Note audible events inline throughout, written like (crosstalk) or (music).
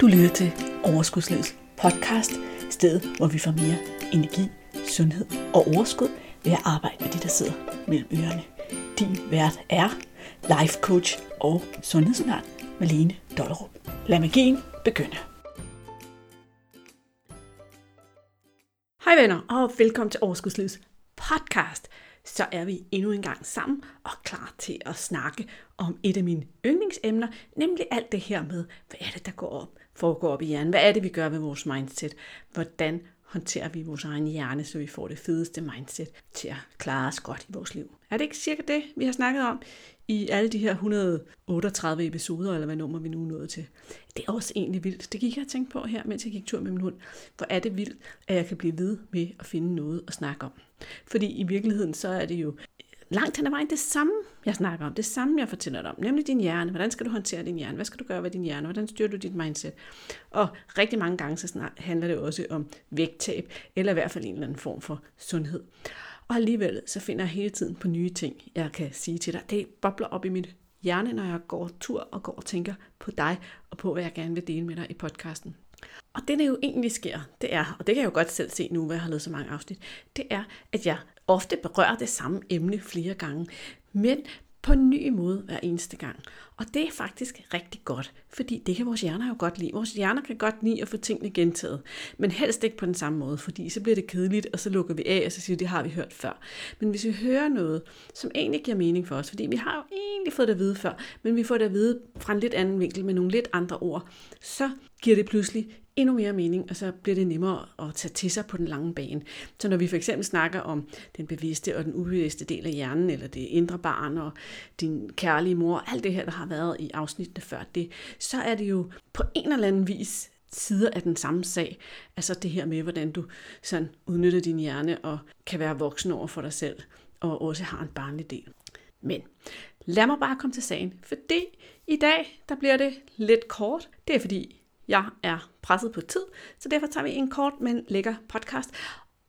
Du lytter til Overskudslivets podcast, stedet hvor vi får mere energi, sundhed og overskud ved at arbejde med de, der sidder mellem ørerne. Din vært er life coach og sundhedsundern Malene Dollerup. Lad magien begynde. Hej venner, og velkommen til Overskudslivets podcast. Så er vi endnu en gang sammen og klar til at snakke om et af mine yndlingsemner, nemlig alt det her med, hvad er det, der går op, foregår op i hjernen? Hvad er det, vi gør ved vores mindset? Hvordan håndterer vi vores egen hjerne, så vi får det fedeste mindset til at klare os godt i vores liv? Er det ikke cirka det, vi har snakket om i alle de her 138 episoder, eller hvad nummer vi nu er nået til? Det er også egentlig vildt. Det gik jeg og tænkte på her, mens jeg gik tur med min hund. Hvor er det vildt, at jeg kan blive ved med at finde noget at snakke om. Fordi i virkeligheden, så er det jo langt hen ad vejen det samme, jeg snakker om, det samme, jeg fortæller dig om, nemlig din hjerne. Hvordan skal du håndtere din hjerne? Hvad skal du gøre ved din hjerne? Hvordan styrer du dit mindset? Og rigtig mange gange så snart handler det også om vægttab, eller i hvert fald en eller anden form for sundhed. Og alligevel så finder jeg hele tiden på nye ting, jeg kan sige til dig. Det bobler op i mit hjerne, når jeg går tur og går og tænker på dig, og på hvad jeg gerne vil dele med dig i podcasten. Og det, der jo egentlig sker, det er, og det kan jeg jo godt selv se nu, hvor jeg har lavet så mange afsnit, det er, at jeg ofte berører det samme emne flere gange, men på en ny måde hver eneste gang. Og det er faktisk rigtig godt, fordi det kan vores hjerner jo godt lide. Vores hjerner kan godt lide at få tingene gentaget, men helst ikke på den samme måde, fordi så bliver det kedeligt, og så lukker vi af, og så siger vi, det har vi hørt før. Men hvis vi hører noget, som egentlig giver mening for os, fordi vi har jo egentlig fået det at vide før, men vi får det at vide fra en lidt anden vinkel med nogle lidt andre ord, så giver det pludselig endnu mere mening, og så bliver det nemmere at tage til sig på den lange bane. Så når vi for eksempel snakker om den bevidste og den ubevidste del af hjernen, eller det indre barn og din kærlige mor, alt det her, der har været i afsnittene før det, så er det jo på en eller anden vis sider af den samme sag. Altså det her med, hvordan du sådan udnytter din hjerne og kan være voksen over for dig selv, og også har en barnlig del. Men lad mig bare komme til sagen, fordi i dag, der bliver det lidt kort. Det er fordi, jeg er presset på tid, så derfor tager vi en kort, men lækker podcast.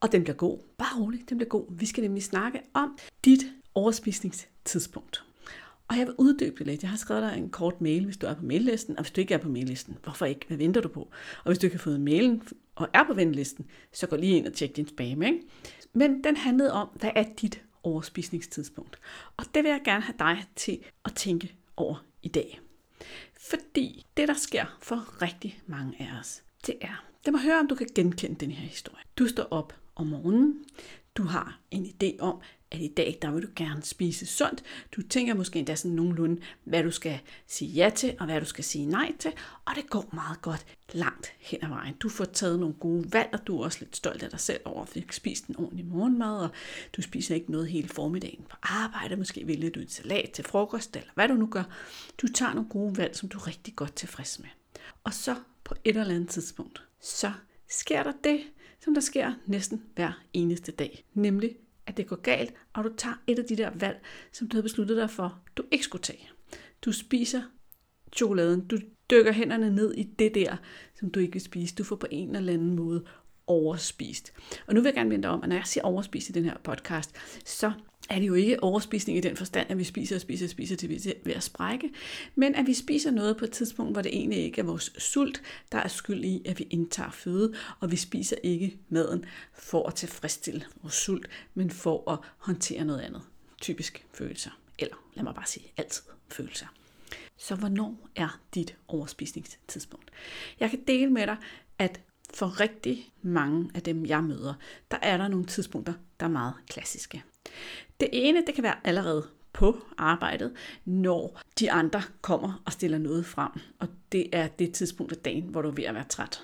Og den bliver god. Bare rolig, den bliver god. Vi skal nemlig snakke om dit overspisningstidspunkt. Og jeg vil uddybe lidt. Jeg har skrevet dig en kort mail, hvis du er på maillisten, og hvis du ikke er på maillisten, hvorfor ikke? Hvad venter du på? Og hvis du ikke har fået mailen og er på ventelisten, så gå lige ind og tjek din spam. Ikke? Men den handlede om, hvad er dit overspisningstidspunkt? Og det vil jeg gerne have dig til at tænke over i dag. Fordi det, der sker for rigtig mange af os, det er, det må høre, om du kan genkende den her historie. Du står op om morgenen, du har en idé om, at i dag, der vil du gerne spise sundt. Du tænker måske endda sådan nogenlunde, hvad du skal sige ja til, og hvad du skal sige nej til, og det går meget godt langt hen ad vejen. Du får taget nogle gode valg, og du er også lidt stolt af dig selv over, at du spist en ordentlig morgenmad, og du spiser ikke noget hele formiddagen på arbejde. Måske vælger du en salat til frokost, eller hvad du nu gør. Du tager nogle gode valg, som du er rigtig godt tilfreds med. Og så på et eller andet tidspunkt, så sker der det, som der sker næsten hver eneste dag. Nemlig, at det går galt, og du tager et af de der valg, som du havde besluttet dig for, du ikke skulle tage. Du spiser chokoladen, du dykker hænderne ned i det der, som du ikke vil spise. Du får på en eller anden måde overspist. Og nu vil jeg gerne vente om, at når jeg siger overspist i den her podcast, så er det jo ikke overspisning i den forstand, at vi spiser og spiser og spiser til vi er ved at sprække, men at vi spiser noget på et tidspunkt, hvor det egentlig ikke er vores sult, der er skyld i, at vi indtager føde, og vi spiser ikke maden for at tilfredsstille vores sult, men for at håndtere noget andet. Typisk følelser, eller lad mig bare sige altid følelser. Så hvornår er dit overspisningstidspunkt? Jeg kan dele med dig, at for rigtig mange af dem, jeg møder, der er der nogle tidspunkter, der er meget klassiske. Det ene, det kan være allerede på arbejdet, når de andre kommer og stiller noget frem. Og det er det tidspunkt af dagen, hvor du er ved at være træt.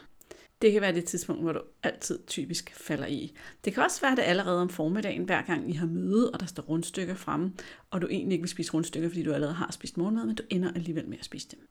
Det kan være det tidspunkt, hvor du altid typisk falder i. Det kan også være det allerede om formiddagen, hver gang I har møde, og der står rundstykker fremme, og du egentlig ikke vil spise rundstykker, fordi du allerede har spist morgenmad, men du ender alligevel med at spise dem.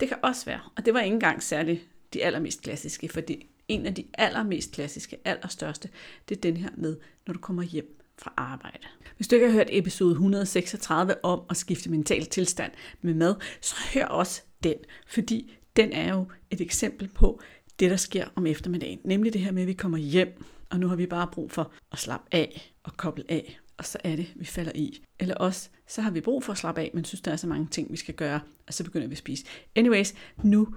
Det kan også være, og det var ikke engang særligt de allermest klassiske, fordi en af de allermest klassiske, allerstørste, det er den her med, når du kommer hjem fra arbejde. Hvis du ikke har hørt episode 136 om at skifte mental tilstand med mad, så hør også den, fordi den er jo et eksempel på det, der sker om eftermiddagen. Nemlig det her med, at vi kommer hjem, og nu har vi bare brug for at slappe af og koble af. Og så er det, vi falder i. Eller også, så har vi brug for at slappe af, men synes, der er så mange ting, vi skal gøre, og så begynder vi at spise. Anyways, nu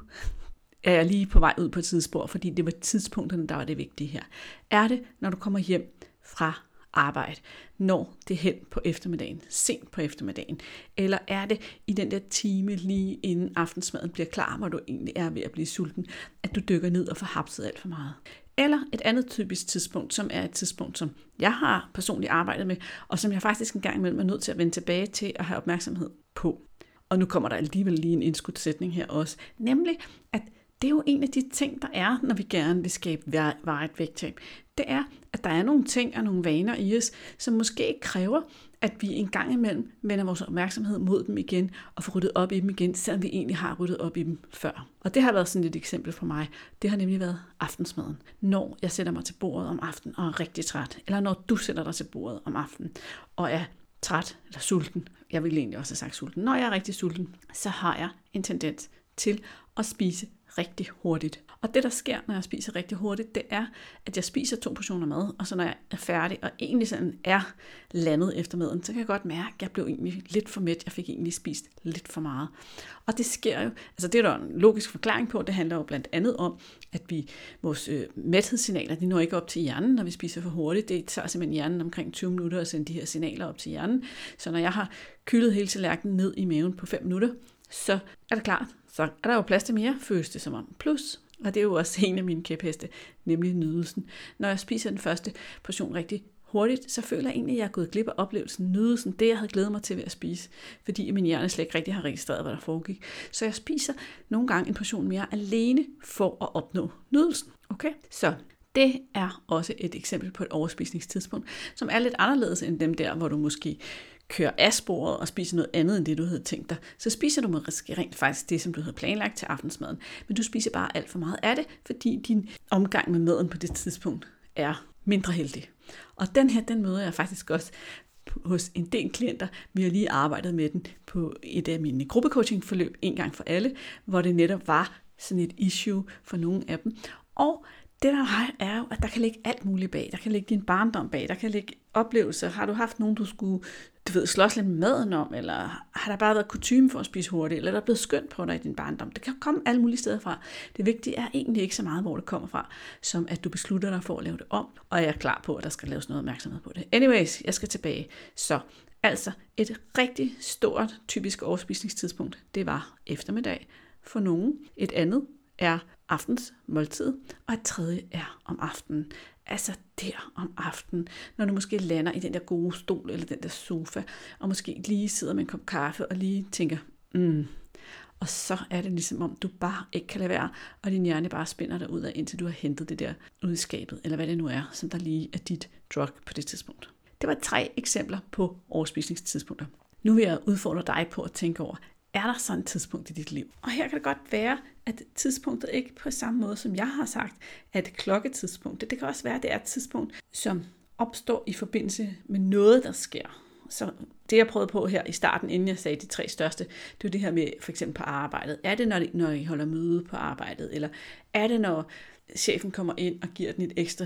er jeg lige på vej ud på et tidsspor, fordi det var tidspunkterne, der var det vigtige her. Er det, når du kommer hjem fra arbejde, når det hen på eftermiddagen, sent på eftermiddagen, eller er det i den der time lige inden aftensmaden bliver klar, hvor du egentlig er ved at blive sulten, at du dykker ned og får hapset alt for meget. Eller et andet typisk tidspunkt, som er et tidspunkt, som jeg har personligt arbejdet med, og som jeg faktisk en gang imellem er nødt til at vende tilbage til og have opmærksomhed på. Og nu kommer der alligevel lige en indskudsætning her også, nemlig at det er jo en af de ting, der er, når vi gerne vil skabe varigt vægttab. Det er, at der er nogle ting og nogle vaner i os, som måske kræver, at vi en gang imellem vender vores opmærksomhed mod dem igen og får ryddet op i dem igen, selvom vi egentlig har ryddet op i dem før. Og det har været sådan et eksempel for mig. Det har nemlig været aftensmaden. Når jeg sætter mig til bordet om aftenen og er rigtig træt, eller når du sætter dig til bordet om aftenen og er træt eller sulten, jeg vil egentlig også have sagt sulten, når jeg er rigtig sulten, så har jeg en tendens til at spise rigtig hurtigt. Og det, der sker, når jeg spiser rigtig hurtigt, det er, at jeg spiser to portioner mad, og så når jeg er færdig og egentlig sådan er landet efter maden, så kan jeg godt mærke, at jeg blev egentlig lidt for mæt. Jeg fik egentlig spist lidt for meget. Og det sker jo, altså det er der en logisk forklaring på, det handler jo blandt andet om, at vi, vores øh, mæthedssignaler, de når ikke op til hjernen, når vi spiser for hurtigt. Det tager simpelthen hjernen omkring 20 minutter at sende de her signaler op til hjernen. Så når jeg har kyldet hele tallerkenen ned i maven på 5 minutter, så er det klart, så er der jo plads til mere, føles det som om. Plus, og det er jo også (laughs) en af mine kæpheste, nemlig nydelsen. Når jeg spiser den første portion rigtig hurtigt, så føler jeg egentlig, at jeg er gået glip af oplevelsen, nydelsen, det jeg havde glædet mig til ved at spise, fordi min hjerne slet ikke rigtig har registreret, hvad der foregik. Så jeg spiser nogle gange en portion mere alene for at opnå nydelsen. Okay? Så det er også et eksempel på et overspisningstidspunkt, som er lidt anderledes end dem der, hvor du måske kører af sporet og spiser noget andet end det, du havde tænkt dig, så spiser du måske rent faktisk det, som du havde planlagt til aftensmaden. Men du spiser bare alt for meget af det, fordi din omgang med maden på det tidspunkt er mindre heldig. Og den her, den møder jeg faktisk også hos en del klienter. Vi har lige arbejdet med den på et af mine gruppecoaching-forløb en gang for alle, hvor det netop var sådan et issue for nogle af dem. Og det der er jo, at der kan ligge alt muligt bag. Der kan ligge din barndom bag, der kan ligge oplevelser. Har du haft nogen, du skulle du ved, slås lidt med maden om, eller har der bare været kutume for at spise hurtigt, eller er der blevet skønt på dig i din barndom? Det kan komme alle mulige steder fra. Det vigtige er egentlig ikke så meget, hvor det kommer fra, som at du beslutter dig for at lave det om, og jeg er klar på, at der skal laves noget opmærksomhed på det. Anyways, jeg skal tilbage. Så altså et rigtig stort typisk overspisningstidspunkt, det var eftermiddag for nogen. Et andet er aftens måltid, og et tredje er om aftenen. Altså der om aftenen, når du måske lander i den der gode stol eller den der sofa, og måske lige sidder med en kop kaffe og lige tænker, mm. Og så er det ligesom om, du bare ikke kan lade være, og din hjerne bare spænder dig ud af, indtil du har hentet det der ud skabet, eller hvad det nu er, som der lige er dit drug på det tidspunkt. Det var tre eksempler på overspisningstidspunkter. Nu vil jeg udfordre dig på at tænke over, er der så et tidspunkt i dit liv? Og her kan det godt være, at tidspunktet ikke på samme måde, som jeg har sagt, at et klokketidspunkt. Det kan også være, at det er et tidspunkt, som opstår i forbindelse med noget, der sker. Så det, jeg prøvede på her i starten, inden jeg sagde de tre største, det er det her med for eksempel på arbejdet. Er det, når, når I holder møde på arbejdet? Eller er det, når chefen kommer ind og giver den et ekstra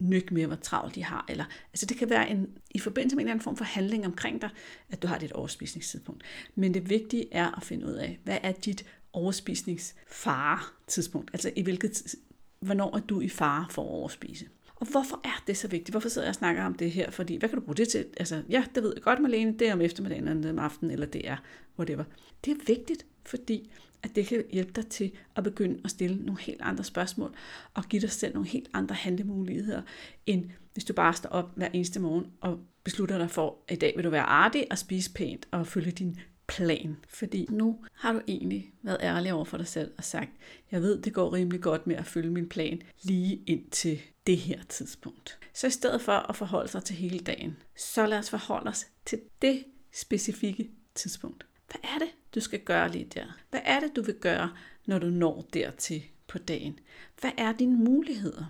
nyk med, hvor travlt de har. Eller, altså det kan være en, i forbindelse med en eller anden form for handling omkring dig, at du har dit overspisningstidspunkt. Men det vigtige er at finde ud af, hvad er dit overspisningsfare tidspunkt? Altså i hvilket, hvornår er du i fare for at overspise? Og hvorfor er det så vigtigt? Hvorfor sidder jeg og snakker om det her? Fordi, hvad kan du bruge det til? Altså, ja, det ved jeg godt, Malene, det er om eftermiddagen, eller om aftenen, eller det er whatever. Det er vigtigt, fordi at det kan hjælpe dig til at begynde at stille nogle helt andre spørgsmål, og give dig selv nogle helt andre handlemuligheder, end hvis du bare står op hver eneste morgen og beslutter dig for, at i dag vil du være artig og spise pænt og følge din plan. Fordi nu har du egentlig været ærlig over for dig selv og sagt, jeg ved, det går rimelig godt med at følge min plan lige ind til det her tidspunkt. Så i stedet for at forholde sig til hele dagen, så lad os forholde os til det specifikke tidspunkt. Hvad er det, du skal gøre lige der? Hvad er det, du vil gøre, når du når dertil på dagen? Hvad er dine muligheder?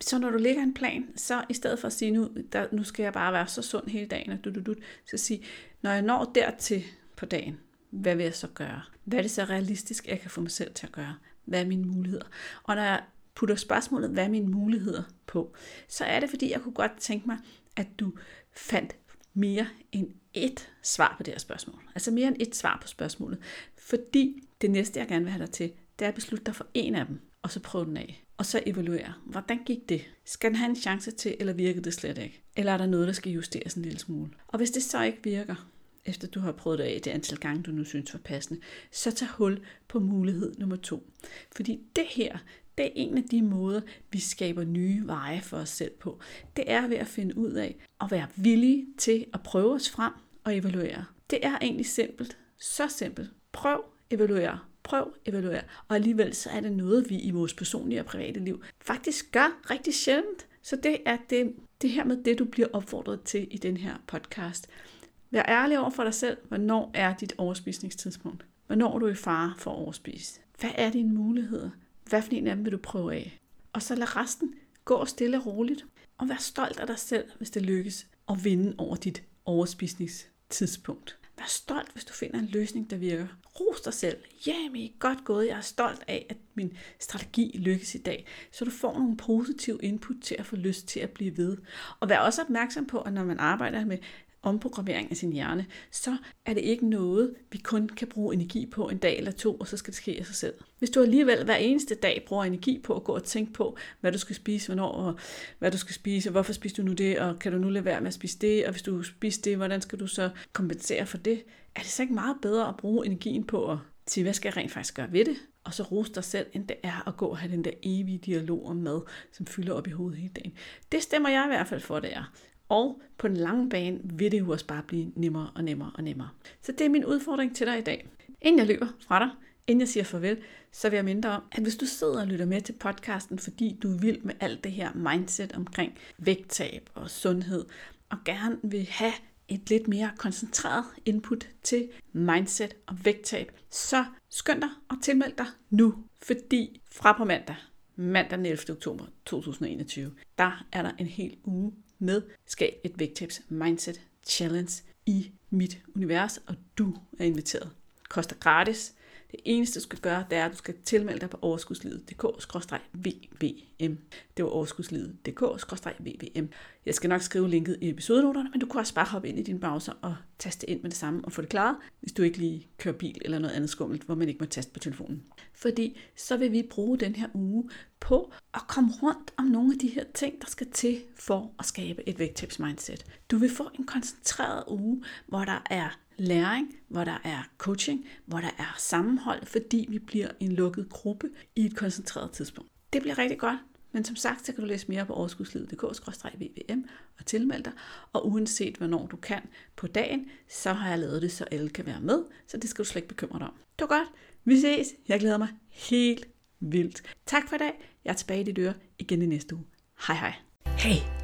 Så når du lægger en plan, så i stedet for at sige, nu, der, nu skal jeg bare være så sund hele dagen, og du, du, du, så sige, når jeg når dertil på dagen, hvad vil jeg så gøre? Hvad er det så realistisk, jeg kan få mig selv til at gøre? Hvad er mine muligheder? Og når jeg putter spørgsmålet, hvad er mine muligheder på, så er det, fordi jeg kunne godt tænke mig, at du fandt mere end et svar på det her spørgsmål. Altså mere end et svar på spørgsmålet. Fordi det næste, jeg gerne vil have dig til, det er at beslutte dig for en af dem, og så prøve den af. Og så evaluere. Hvordan gik det? Skal den have en chance til, eller virkede det slet ikke? Eller er der noget, der skal justeres en lille smule? Og hvis det så ikke virker, efter du har prøvet det af det antal gange, du nu synes var passende, så tag hul på mulighed nummer to. Fordi det her, det er en af de måder, vi skaber nye veje for os selv på. Det er ved at finde ud af at være villige til at prøve os frem og evaluere. Det er egentlig simpelt. Så simpelt. Prøv, evaluere. Prøv, evaluere. Og alligevel så er det noget, vi i vores personlige og private liv faktisk gør rigtig sjældent. Så det er det, det her med det, du bliver opfordret til i den her podcast. Vær ærlig over for dig selv. Hvornår er dit overspisningstidspunkt? Hvornår er du i fare for at overspise? Hvad er dine muligheder? Hvad for en af dem vil du prøve af? Og så lad resten gå stille og roligt. Og vær stolt af dig selv, hvis det lykkes at vinde over dit overspisningstidspunkt. Vær stolt, hvis du finder en løsning, der virker. Ros dig selv. Jamen, godt gået. Jeg er stolt af, at min strategi lykkes i dag. Så du får nogle positive input til at få lyst til at blive ved. Og vær også opmærksom på, at når man arbejder med omprogrammering af sin hjerne, så er det ikke noget, vi kun kan bruge energi på en dag eller to, og så skal det ske af sig selv. Hvis du alligevel hver eneste dag bruger energi på at gå og tænke på, hvad du skal spise, hvornår, og hvad du skal spise, og hvorfor spiser du nu det, og kan du nu lade være med at spise det, og hvis du spiser det, hvordan skal du så kompensere for det? Er det så ikke meget bedre at bruge energien på at sige, hvad skal jeg rent faktisk gøre ved det? Og så rose dig selv, end det er at gå og have den der evige dialog om mad, som fylder op i hovedet hele dagen. Det stemmer jeg i hvert fald for, det er. Og på den lange bane vil det jo også bare blive nemmere og nemmere og nemmere. Så det er min udfordring til dig i dag. Inden jeg løber fra dig, inden jeg siger farvel, så vil jeg minde om, at hvis du sidder og lytter med til podcasten, fordi du er vild med alt det her mindset omkring vægttab og sundhed, og gerne vil have et lidt mere koncentreret input til mindset og vægttab, så skynd dig og tilmeld dig nu, fordi fra på mandag, mandag den 11. oktober 2021, der er der en hel uge med Skab et vægttabs mindset challenge i mit univers, og du er inviteret. Det koster gratis. Det eneste, du skal gøre, det er, at du skal tilmelde dig på overskudslivet.dk-vvm. Det var overskudslivet.dk-vvm. Jeg skal nok skrive linket i episodenoterne, men du kan også bare hoppe ind i din browser og taste ind med det samme og få det klaret, hvis du ikke lige kører bil eller noget andet skummelt, hvor man ikke må taste på telefonen. Fordi så vil vi bruge den her uge på at komme rundt om nogle af de her ting, der skal til for at skabe et vægttabsmindset. Du vil få en koncentreret uge, hvor der er læring, hvor der er coaching, hvor der er sammenhold, fordi vi bliver en lukket gruppe i et koncentreret tidspunkt. Det bliver rigtig godt, men som sagt, så kan du læse mere på overskudslivet.dk-vvm og tilmelde dig. Og uanset hvornår du kan på dagen, så har jeg lavet det, så alle kan være med. Så det skal du slet ikke bekymre dig om. Det var godt. Vi ses. Jeg glæder mig helt vildt. Tak for i dag. Jeg er tilbage i dit øre igen i næste uge. Hej hej. Hey,